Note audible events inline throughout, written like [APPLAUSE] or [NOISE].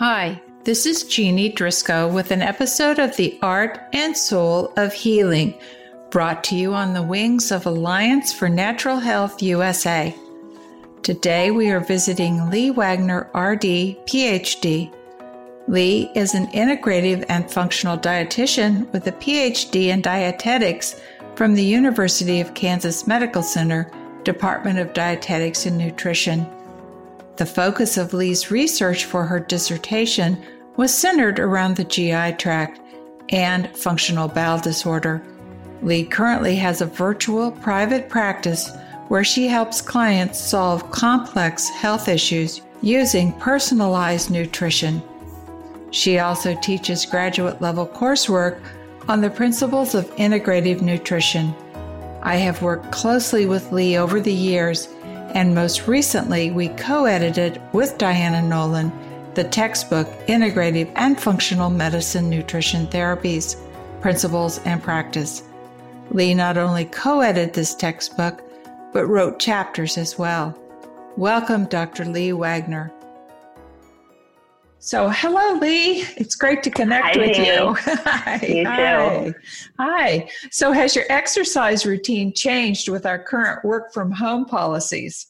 Hi, this is Jeanne Drisko with an episode of The Art and Soul of Healing, brought to you on the wings of Alliance for Natural Health USA. Today we are visiting Leigh Wagner, RD, PhD. Leigh is an integrative and functional dietitian with a PhD in dietetics from the University of Kansas Medical Center, Department of Dietetics and Nutrition. The focus of Leigh's research for her dissertation was centered around the GI tract and functional bowel disorder. Leigh currently has a virtual private practice where she helps clients solve complex health issues using personalized nutrition. She also teaches graduate level coursework on the principles of integrative nutrition. I have worked closely with Leigh over the years and most recently, we co edited with Diana Noland the textbook Integrative and Functional Medicine Nutrition Therapies Principles and Practice. Leigh not only co edited this textbook, but wrote chapters as well. Welcome, Dr. Leigh Wagner. So, hello, Leigh. It's great to connect Hi, with [LAUGHS] you. Hi. You Hi. Hi. So, has your exercise routine changed with our current work from home policies?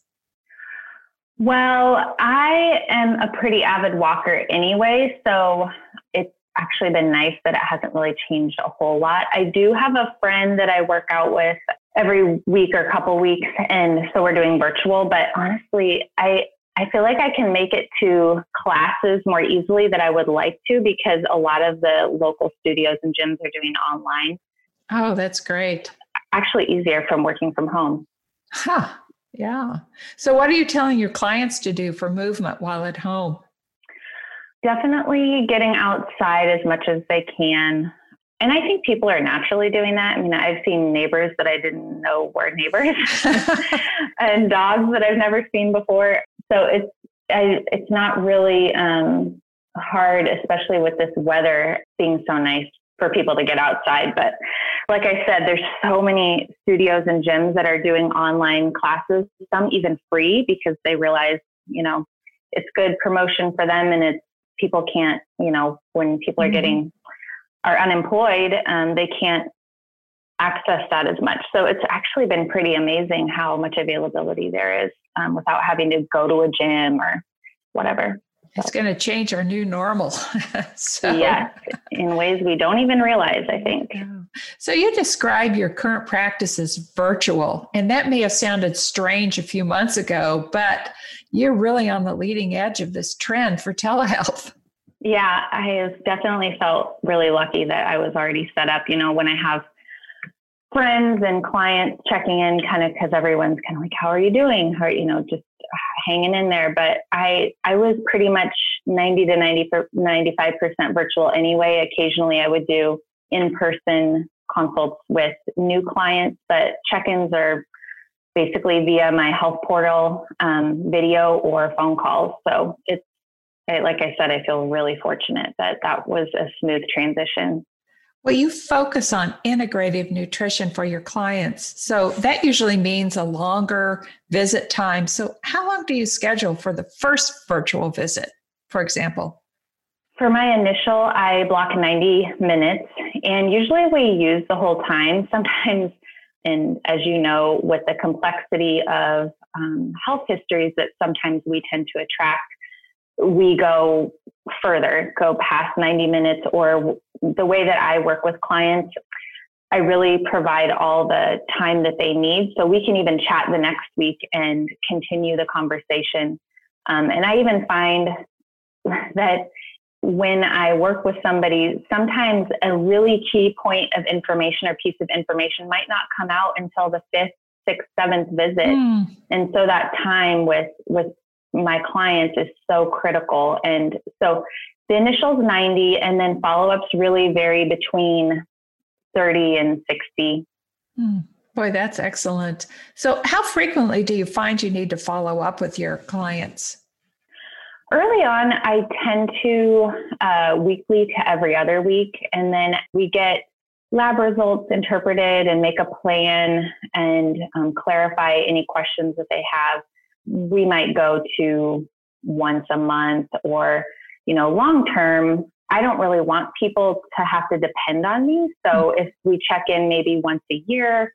Well, I am a pretty avid walker anyway, so it's actually been nice that it hasn't really changed a whole lot. I do have a friend that I work out with every week or couple weeks, and so we're doing virtual. But honestly, I I feel like I can make it to classes more easily than I would like to because a lot of the local studios and gyms are doing online. Oh, that's great. Actually, easier from working from home. Huh. Yeah. So, what are you telling your clients to do for movement while at home? Definitely getting outside as much as they can. And I think people are naturally doing that. I mean, I've seen neighbors that I didn't know were neighbors [LAUGHS] [LAUGHS] and dogs that I've never seen before. So it's I, it's not really um, hard, especially with this weather being so nice for people to get outside. But like I said, there's so many studios and gyms that are doing online classes, some even free because they realize, you know, it's good promotion for them and it's people can't, you know, when people are Mhm. getting are unemployed, um, they can't access that as much. So it's actually been pretty amazing how much availability there is um, without having to go to a gym or whatever. It's going to change our new normal. [LAUGHS] so, Yes, in ways we don't even realize, I think. Yeah. So, you describe your current practice as virtual, and that may have sounded strange a few months ago, but you're really on the leading edge of this trend for telehealth. Yeah, I have definitely felt really lucky that I was already set up. You know, when I have friends and clients checking in, kind of because everyone's kind of like, "How are you doing?" How you know, just hanging in there. But I I was pretty much ninety to 95 percent virtual anyway. Occasionally, I would do in person consults with new clients, but check-ins are basically via my health portal, um, video or phone calls. So it's like I said, I feel really fortunate that that was a smooth transition. Well, you focus on integrative nutrition for your clients. So that usually means a longer visit time. So, how long do you schedule for the first virtual visit, for example? For my initial, I block 90 minutes, and usually we use the whole time. [LAUGHS] Sometimes, and as you know, with the complexity of um, health histories that sometimes we tend to attract, we go further, go past 90 minutes, or the way that I work with clients, I really provide all the time that they need. So we can even chat the next week and continue the conversation. Um, and I even find that when I work with somebody, sometimes a really key point of information or piece of information might not come out until the fifth, sixth, seventh visit. Mm. And so that time with, with my clients is so critical. And so the initials 90 and then follow-ups really vary between 30 and 60. Mm. Boy, that's excellent. So, how frequently do you find you need to follow up with your clients? Early on, I tend to uh, weekly to every other week, and then we get lab results interpreted and make a plan and um, clarify any questions that they have. We might go to once a month or you know, long term, I don't really want people to have to depend on me. So mm-hmm. if we check in maybe once a year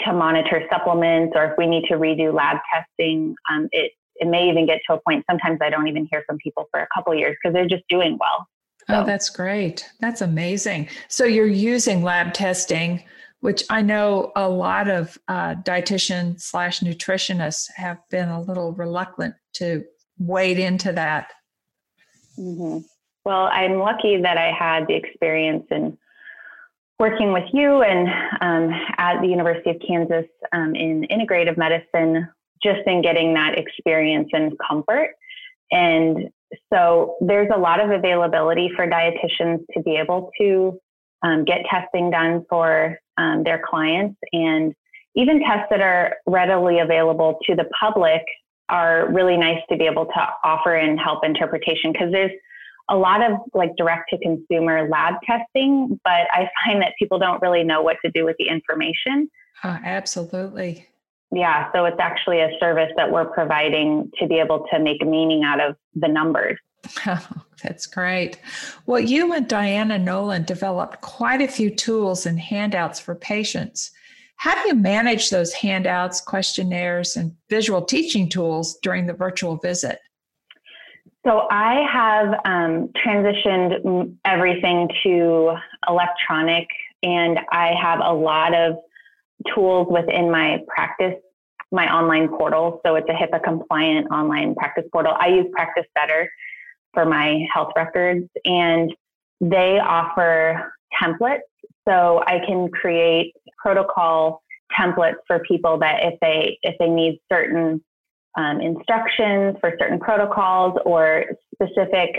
to monitor supplements, or if we need to redo lab testing, um, it it may even get to a point. Sometimes I don't even hear from people for a couple years because they're just doing well. So. Oh, that's great. That's amazing. So you're using lab testing, which I know a lot of uh, dietitians slash nutritionists have been a little reluctant to wade into that. Mm-hmm. Well, I'm lucky that I had the experience in working with you and um, at the University of Kansas um, in integrative medicine, just in getting that experience and comfort. And so there's a lot of availability for dietitians to be able to um, get testing done for um, their clients. And even tests that are readily available to the public are really nice to be able to offer and help interpretation because there's a lot of like direct to consumer lab testing, but I [LAUGHS] find that people don't really know what to do with the information. Uh, absolutely. Yeah, so it's actually a service that we're providing to be able to make meaning out of the numbers. Oh, [LAUGHS] that's great. Well, you and Diana Noland developed quite a few tools and handouts for patients. How do you manage those handouts, questionnaires, and visual teaching tools during the virtual visit? So I have um, transitioned everything to electronic, and I have a lot of tools within my practice, my online portal. So it's a HIPAA compliant online practice portal. I use Practice Better for my health records, and they offer templates. So I can create protocol templates for people that if they if they need certain um, instructions for certain protocols or specific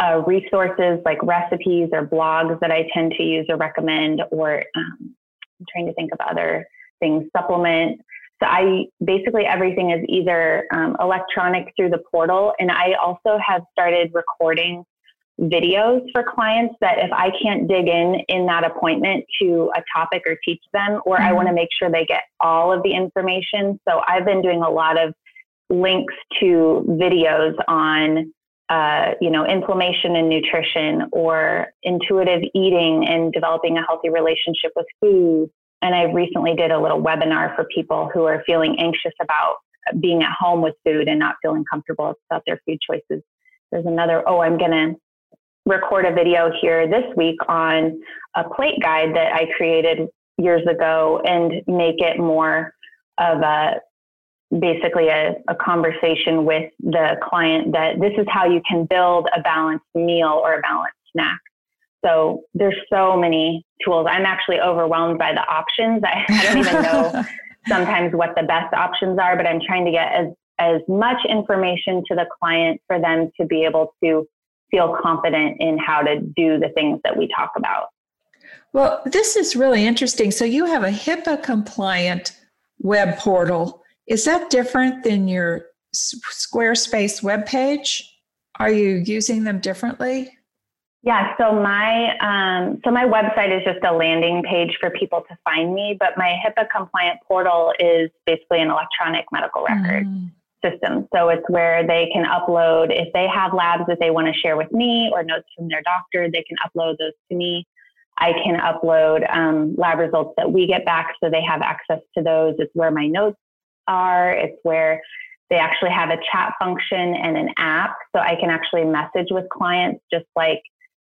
uh, resources like recipes or blogs that I tend to use or recommend, or um, I'm trying to think of other things, supplement. So I basically everything is either um, electronic through the portal, and I also have started recording videos for clients that if I can't dig in in that appointment to a topic or teach them, or mm-hmm. I want to make sure they get all of the information. So I've been doing a lot of links to videos on uh, you know inflammation and nutrition or intuitive eating and developing a healthy relationship with food and i recently did a little webinar for people who are feeling anxious about being at home with food and not feeling comfortable about their food choices there's another oh i'm going to record a video here this week on a plate guide that i created years ago and make it more of a basically a, a, conversation with the client that this is how you can build a balanced meal or a balanced snack. So there's so many tools. I'm actually overwhelmed by the options. I, I don't even know [LAUGHS] sometimes what the best options are, but I'm trying to get as, as much information to the client for them to be able to feel confident in how to do the things that we talk about. Well, this is really interesting. So you have a HIPAA compliant web portal is that different than your Squarespace web page? Are you using them differently? Yeah, so my um, so my website is just a landing page for people to find me, but my HIPAA compliant portal is basically an electronic medical record mm. system. So it's where they can upload if they have labs that they want to share with me or notes from their doctor, they can upload those to me. I can upload um, lab results that we get back, so they have access to those. It's where my notes are. It's where they actually have a chat function and an app. So I can actually message with clients just like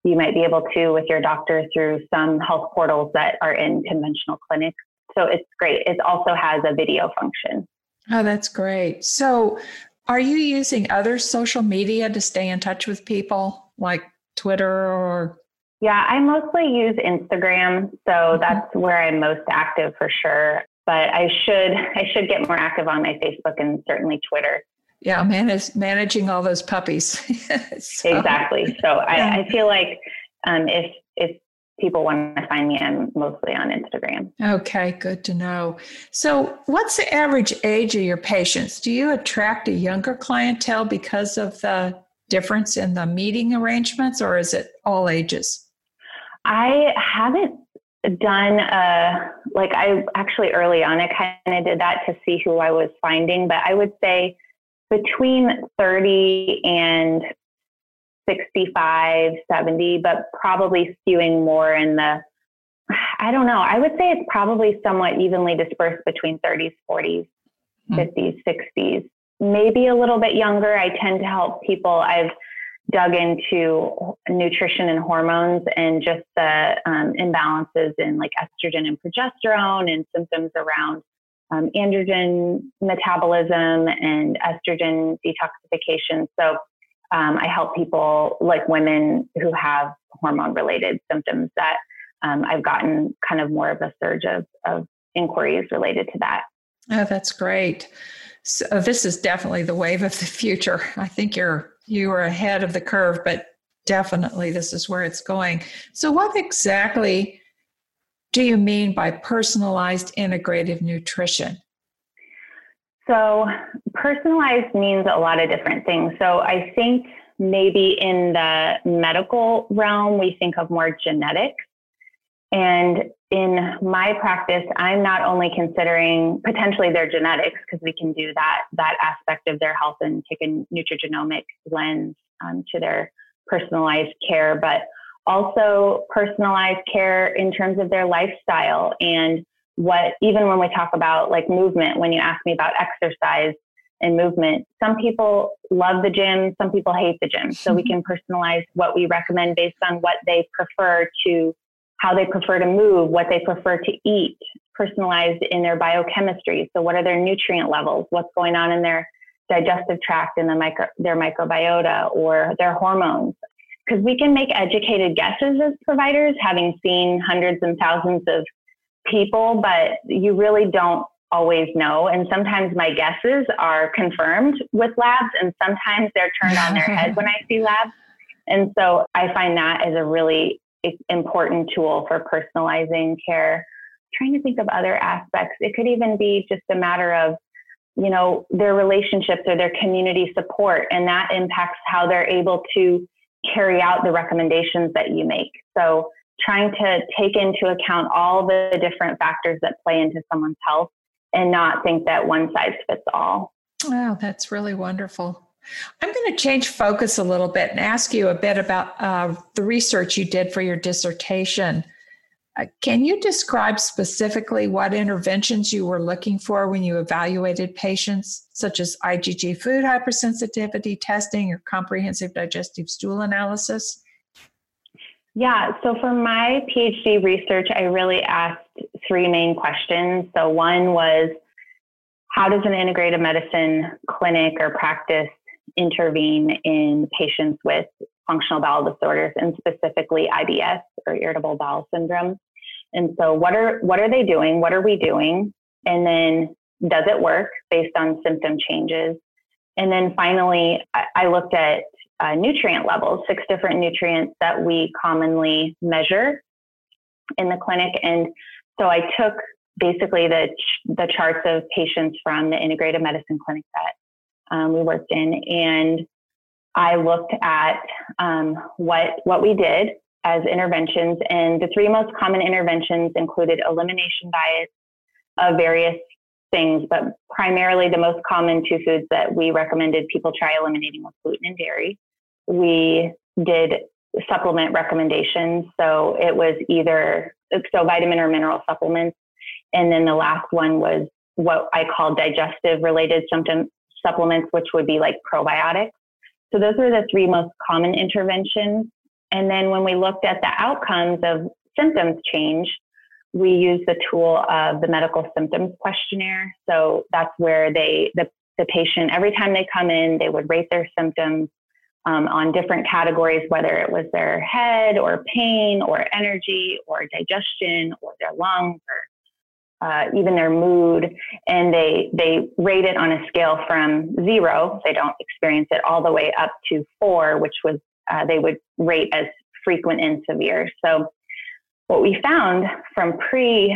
you might be able to with your doctor through some health portals that are in conventional clinics. So it's great. It also has a video function. Oh, that's great. So are you using other social media to stay in touch with people like Twitter or? Yeah, I mostly use Instagram. So mm-hmm. that's where I'm most active for sure but I should I should get more active on my Facebook and certainly Twitter. Yeah, manage, managing all those puppies. [LAUGHS] so, exactly. So I, I feel like um, if if people want to find me, I'm mostly on Instagram. Okay, good to know. So, what's the average age of your patients? Do you attract a younger clientele because of the difference in the meeting arrangements, or is it all ages? I haven't done a like I actually early on I kind of did that to see who I was finding, but I would say between 30 and 65, 70, but probably skewing more in the, I don't know, I would say it's probably somewhat evenly dispersed between 30s, 40s, mm. 50s, 60s. Maybe a little bit younger. I tend to help people. I've dug into nutrition and hormones and just the um, imbalances in like estrogen and progesterone and symptoms around um, androgen metabolism and estrogen detoxification. So um, I help people like women who have hormone related symptoms that um, I've gotten kind of more of a surge of, of inquiries related to that. Oh, that's great. So this is definitely the wave of the future. [LAUGHS] I think you're you are ahead of the curve, but definitely this is where it's going. So what exactly do you mean by personalized integrative nutrition? So, personalized means a lot of different things. So, I think maybe in the medical realm, we think of more genetics. And in my practice, I'm not only considering potentially their genetics because we can do that that aspect of their health and take a nutrigenomic lens um, to their personalized care, but also personalized care in terms of their lifestyle and what even when we talk about like movement when you ask me about exercise and movement some people love the gym some people hate the gym. So we [LAUGHS] can personalize what we recommend based on what they prefer to how they prefer to move what they prefer to eat personalized in their biochemistry. So what are their nutrient levels? What's going on in their digestive tract and the micro, their microbiota or their hormones because we can make educated guesses as providers having seen hundreds and thousands of people, but you really don't always know. And sometimes my guesses are confirmed with labs, and sometimes they're turned on their head when I see labs. And so I find that as a really important tool for personalizing care. Trying to think of other aspects. It could even be just a matter of, you know, their relationships or their community support, and that impacts how they're able to carry out the recommendations that you make. So trying to take into account all the different factors that play into someone's health and not think that one size fits all. Wow, that's really wonderful. I'm going to change focus a little bit and ask you a bit about uh, the research you did for your dissertation. Uh, can you describe specifically what interventions you were looking for when you evaluated patients, such as IgG food hypersensitivity testing or comprehensive digestive stool analysis? Yeah, so for my PhD research, I really asked three main questions. So, one was how does an integrative medicine clinic or practice intervene in patients with functional bowel disorders and specifically IBS or irritable bowel syndrome? And so, what are what are they doing? What are we doing? And then, does it work based on symptom changes? And then finally, I, I looked at uh, nutrient levels, six different nutrients that we commonly measure in the clinic. And so I took basically the, the charts of patients from the integrative medicine clinic that um, we worked in, and I looked at um, what what we did as interventions. And the three most common interventions included elimination diets of various things, but primarily the most common two foods that we recommended people try eliminating was gluten and dairy. We did supplement recommendations. So it was either so vitamin or mineral supplements. And then the last one was what I call digestive related symptom supplements, which would be like probiotics. So those were the three most common interventions. And then when we looked at the outcomes of symptoms change, we used the tool of the medical symptoms questionnaire. So that's where they, the, the patient, every time they come in, they would rate their symptoms um, on different categories, whether it was their head or pain or energy or digestion or their lungs or uh, even their mood. And they, they rate it on a scale from zero, they don't experience it, all the way up to four, which was uh, they would rate as frequent and severe. So what we found from pre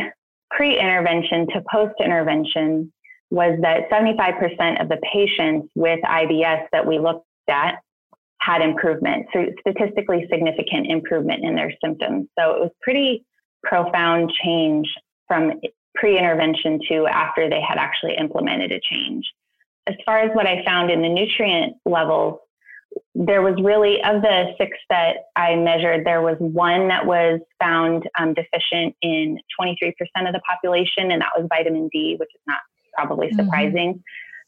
pre intervention to post intervention was that 75% of the patients with IBS that we looked at had improvement, so statistically significant improvement in their symptoms. So it was pretty profound change from pre intervention to after they had actually implemented a change. As far as what I found in the nutrient levels, there was really, of the six that I measured, there was one that was found um, deficient in 23% of the population, and that was vitamin D, which is not probably mm-hmm. surprising. Mm-hmm.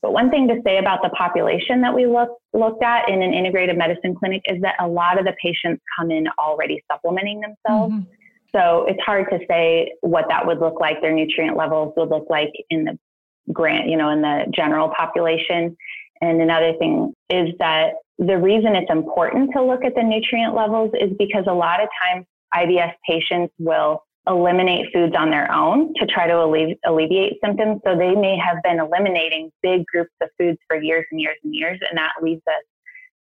But one thing to say about the population that we look, looked at in an integrative medicine clinic is that a lot of the patients come in already supplementing themselves. Mm-hmm. So it's hard to say what that would look like, their nutrient levels would look like in the grant, you know, in the general population. And another thing is that the reason it's important to look at the nutrient levels is because a lot of times IBS patients will eliminate foods on their own to try to allevi- alleviate symptoms. So they may have been eliminating big groups of foods for years and years and years, and that leaves us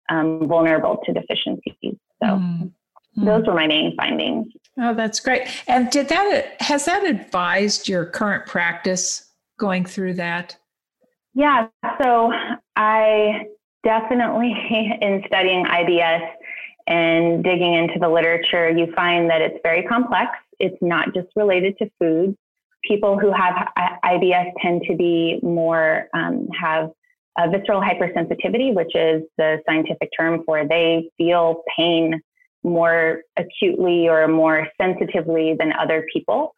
um, vulnerable to deficiencies. So mm. Those were my main findings. Oh, that's great. And did that has that advised your current practice going through that? Yeah. So I definitely [LAUGHS] in studying IBS and digging into the literature, you find that it's very complex. It's not just related to food. People who have IBS tend to be more, um, have a visceral hypersensitivity, which is the scientific term for they feel pain more acutely or more sensitively than other people.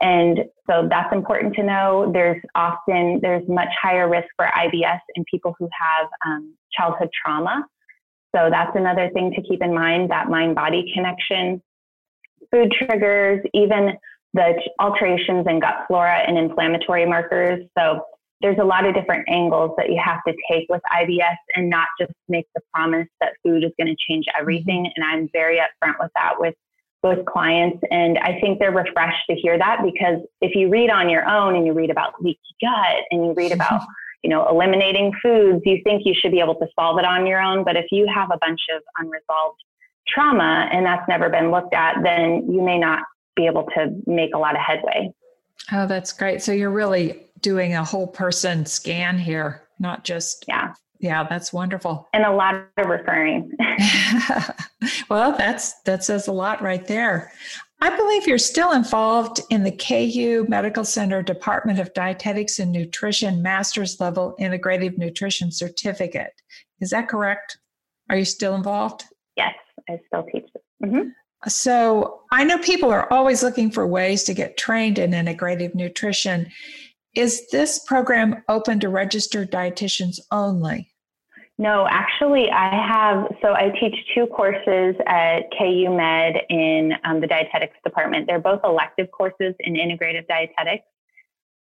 And so that's important to know. There's often, there's much higher risk for IBS in people who have um, childhood trauma. So that's another thing to keep in mind, that mind-body connection. Food triggers, even the alterations in gut flora and inflammatory markers. So there's a lot of different angles that you have to take with IBS and not just make the promise that food is going to change everything. Mm-hmm. And I'm very upfront with that with with clients. And I think they're refreshed to hear that because if you read on your own and you read about leaky gut and you read about, [LAUGHS] you know, eliminating foods, you think you should be able to solve it on your own. But if you have a bunch of unresolved trauma and that's never been looked at, then you may not be able to make a lot of headway. Oh, that's great. So you're really doing a whole person scan here, not just yeah. Yeah, that's wonderful. And a lot of referring. [LAUGHS] [LAUGHS] well, that's that says a lot right there. I believe you're still involved in the KU Medical Center Department of Dietetics and Nutrition Master's Level Integrative Nutrition Certificate. Is that correct? Are you still involved? Yes, I still teach. Mm-hmm. So I know people are always looking for ways to get trained in integrative nutrition. Is this program open to registered dietitians only? No, actually, I have. So I teach two courses at KU Med in um, the dietetics department. They're both elective courses in integrative dietetics.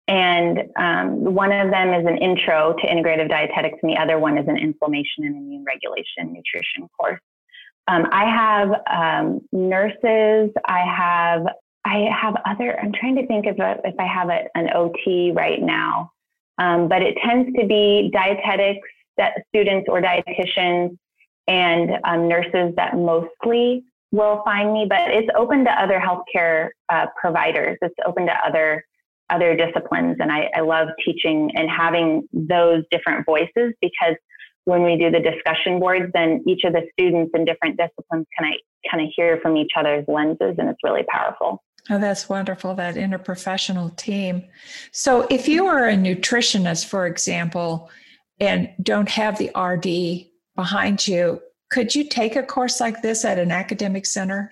And um, one of them is an intro to integrative dietetics, and the other one is an inflammation and immune regulation nutrition course. Um, I have um, nurses. I have I have other. I'm trying to think of if I have a, an OT right now, um, but it tends to be dietetics students or dietitians and um, nurses that mostly will find me. But it's open to other healthcare uh, providers. It's open to other other disciplines, and I, I love teaching and having those different voices because when we do the discussion boards, then each of the students in different disciplines can I kind of hear from each other's lenses, and it's really powerful. Oh, that's wonderful, that interprofessional team. So, if you were a nutritionist, for example, and don't have the RD behind you, could you take a course like this at an academic center?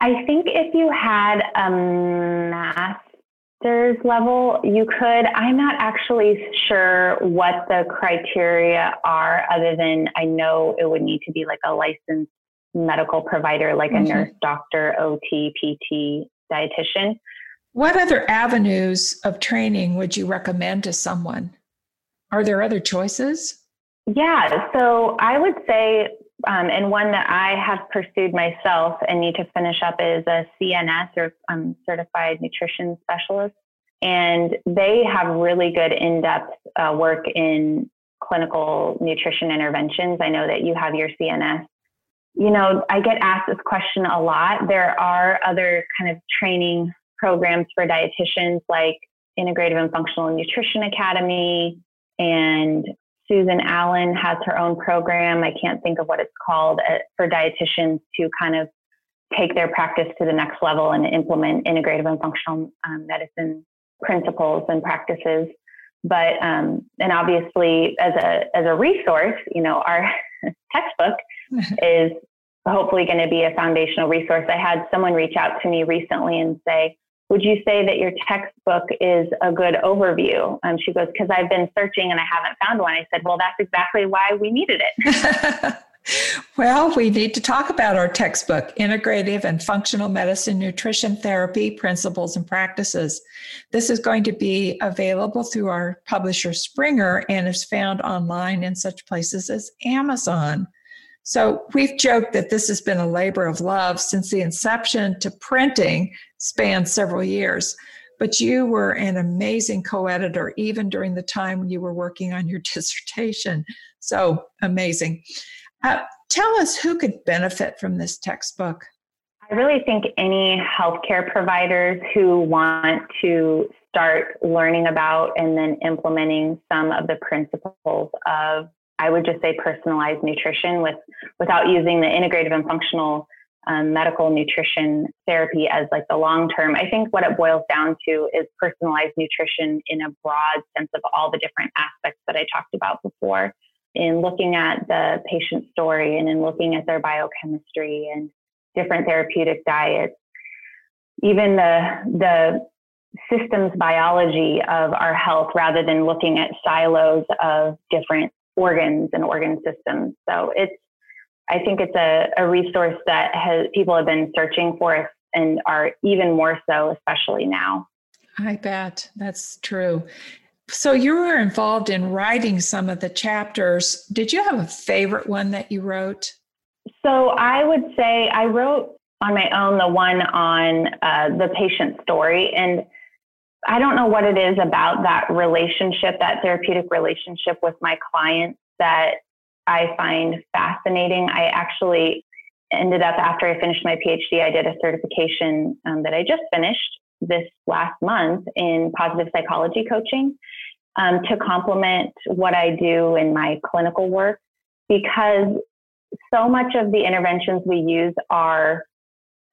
I think if you had a master's level, you could. I'm not actually sure what the criteria are, other than I know it would need to be like a licensed medical provider, like mm-hmm. a nurse, doctor, OT, PT, dietitian. What other avenues of training would you recommend to someone? Are there other choices? Yeah, so I would say, um, and one that I have pursued myself and need to finish up is a CNS or um, Certified Nutrition Specialist. And they have really good in depth uh, work in clinical nutrition interventions. I know that you have your CNS you know, I get asked this question a lot. There are other kind of training programs for dietitians like Integrative and Functional Nutrition Academy, and Susan Allen has her own program. I can't think of what it's called uh, for dietitians to kind of take their practice to the next level and implement integrative and functional um, medicine principles and practices. But um, and obviously, as a as a resource, you know, our [LAUGHS] textbook is hopefully going to be a foundational resource. I had someone reach out to me recently and say, would you say that your textbook is a good overview? And she goes, because I've been searching and I haven't found one. I said, well, that's exactly why we needed it. [LAUGHS] well, we need to talk about our textbook, Integrative and Functional Medicine Nutrition Therapy Principles and Practices. This is going to be available through our publisher Springer and is found online in such places as Amazon. So we've joked that this has been a labor of love since the inception to printing spanned several years. But you were an amazing co editor, even during the time you were working on your [LAUGHS] dissertation. So amazing. Uh, tell us who could benefit from this textbook. I really think any healthcare providers who want to start learning about and then implementing some of the principles of I would just say personalized nutrition with without using the integrative and functional um, medical nutrition therapy as like the long term. I think what it boils down to is personalized nutrition in a broad sense of all the different aspects that I talked about before. In looking at the patient story and in looking at their biochemistry and different therapeutic diets, even the the systems biology of our health rather than looking at silos of different organs and organ systems. So it's, I think it's a, a resource that has, people have been searching for and are even more so, especially now. I bet that's true. So you were involved in writing some of the chapters. Did you have a favorite one that you wrote? So I would say I wrote on my own the one on uh, the patient story. And I don't know what it is about that relationship, that therapeutic relationship with my clients that I find fascinating. I actually ended up, after I finished my PhD, I did a certification um, that I just finished this last month in positive psychology coaching um, to complement what I do in my clinical work because so much of the interventions we use are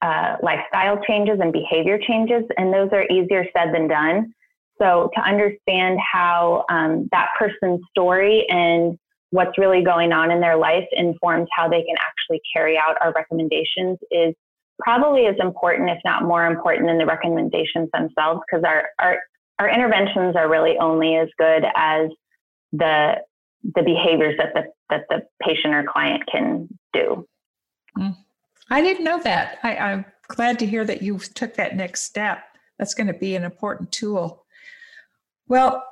uh, lifestyle changes and behavior changes, and those are easier said than done. So to understand how um, that person's story and what's really going on in their life informs how they can actually carry out our recommendations is probably as important, if not more important, than the recommendations themselves, because our, our our interventions are really only as good as the the behaviors that the that the patient or client can do. Mm. I didn't know that. I, I'm glad to hear that you took that next step. That's going to be an important tool. Well,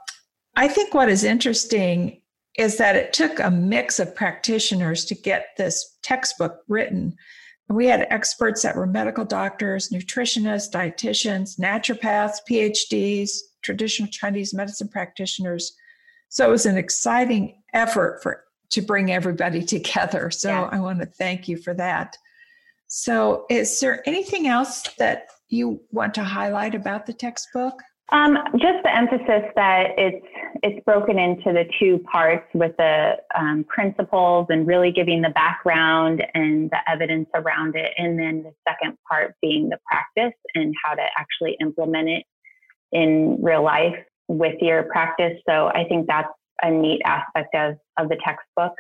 I think what is interesting is that it took a mix of practitioners to get this textbook written. We had experts that were medical doctors, nutritionists, dietitians, naturopaths, PhDs, traditional Chinese medicine practitioners. So it was an exciting effort for to bring everybody [LAUGHS] together. So yeah. I want to thank you for that. So, is there anything else that you want to highlight about the textbook? Um, just the emphasis that it's it's broken into the two parts with the um, principles and really giving the background and the evidence around it, and then the second part being the practice and how to actually implement it in real life with your practice. So I think that's a neat aspect of of the textbook.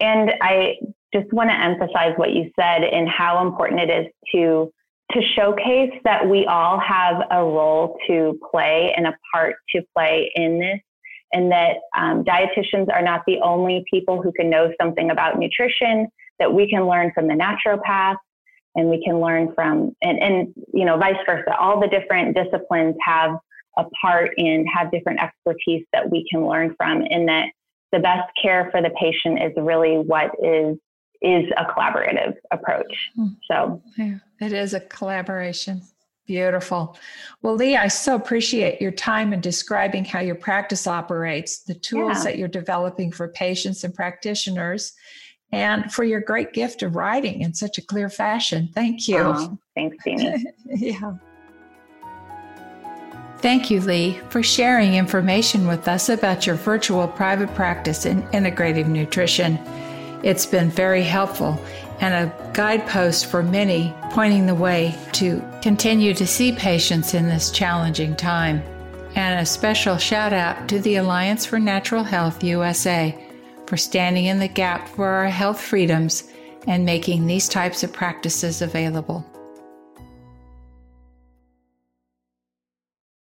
And I just want to emphasize what you said and how important it is to to showcase that we all have a role to play and a part to play in this and that um, dietitians are not the only people who can know something about nutrition that we can learn from the naturopath and we can learn from and, and you know vice versa. All the different disciplines have a part and have different expertise that we can learn from and that the best care for the patient is really what is is a collaborative approach. Hmm. So yeah, it is a collaboration. Beautiful. Well, Leigh, I so appreciate your time in describing how your practice operates, the tools yeah. that you're developing for patients and practitioners, and for your great gift of writing in such a clear fashion. Thank you. Oh, thanks, Amy. [LAUGHS] yeah. Thank you, Leigh, for sharing information with us about your virtual private practice in integrative nutrition. It's been very helpful and a guidepost for many, pointing the way to continue to see patients in this challenging time. And a special shout out to the Alliance for Natural Health USA for standing in the gap for our health freedoms and making these types of practices available.